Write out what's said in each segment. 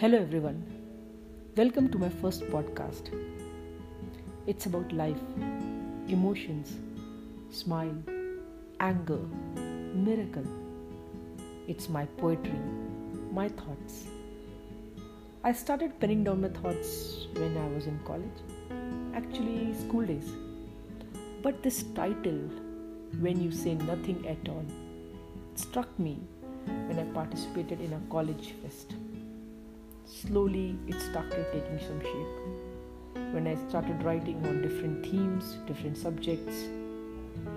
Hello, everyone. Welcome to my first podcast. It's about life, emotions, smile, anger, miracle. It's my poetry, my thoughts. I started penning down my thoughts when I was in college, actually, school days. But this title, When You Say Nothing at All, struck me when I participated in a college fest. Slowly, it started taking some shape. When I started writing on different themes, different subjects,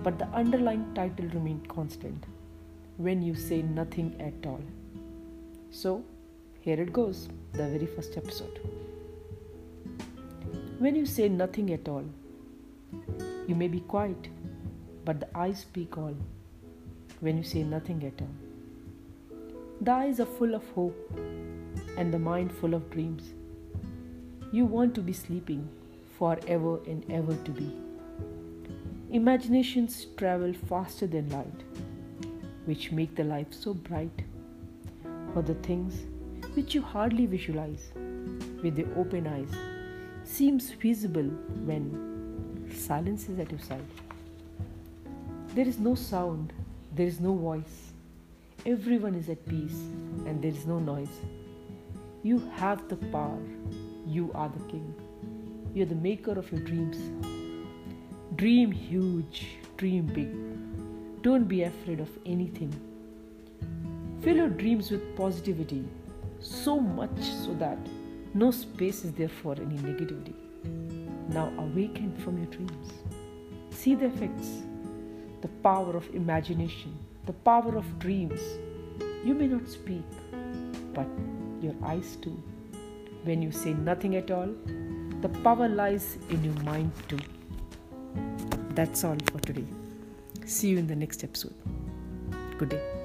but the underlying title remained constant when you say nothing at all. So, here it goes the very first episode. When you say nothing at all, you may be quiet, but the eyes speak all when you say nothing at all. The eyes are full of hope and the mind full of dreams. You want to be sleeping forever and ever to be. Imaginations travel faster than light, which make the life so bright. For the things which you hardly visualize with the open eyes seems feasible when silence is at your side. There is no sound, there is no voice. Everyone is at peace and there is no noise. You have the power. You are the king. You are the maker of your dreams. Dream huge, dream big. Don't be afraid of anything. Fill your dreams with positivity, so much so that no space is there for any negativity. Now awaken from your dreams. See the effects, the power of imagination, the power of dreams. You may not speak, but your eyes too. When you say nothing at all, the power lies in your mind too. That's all for today. See you in the next episode. Good day.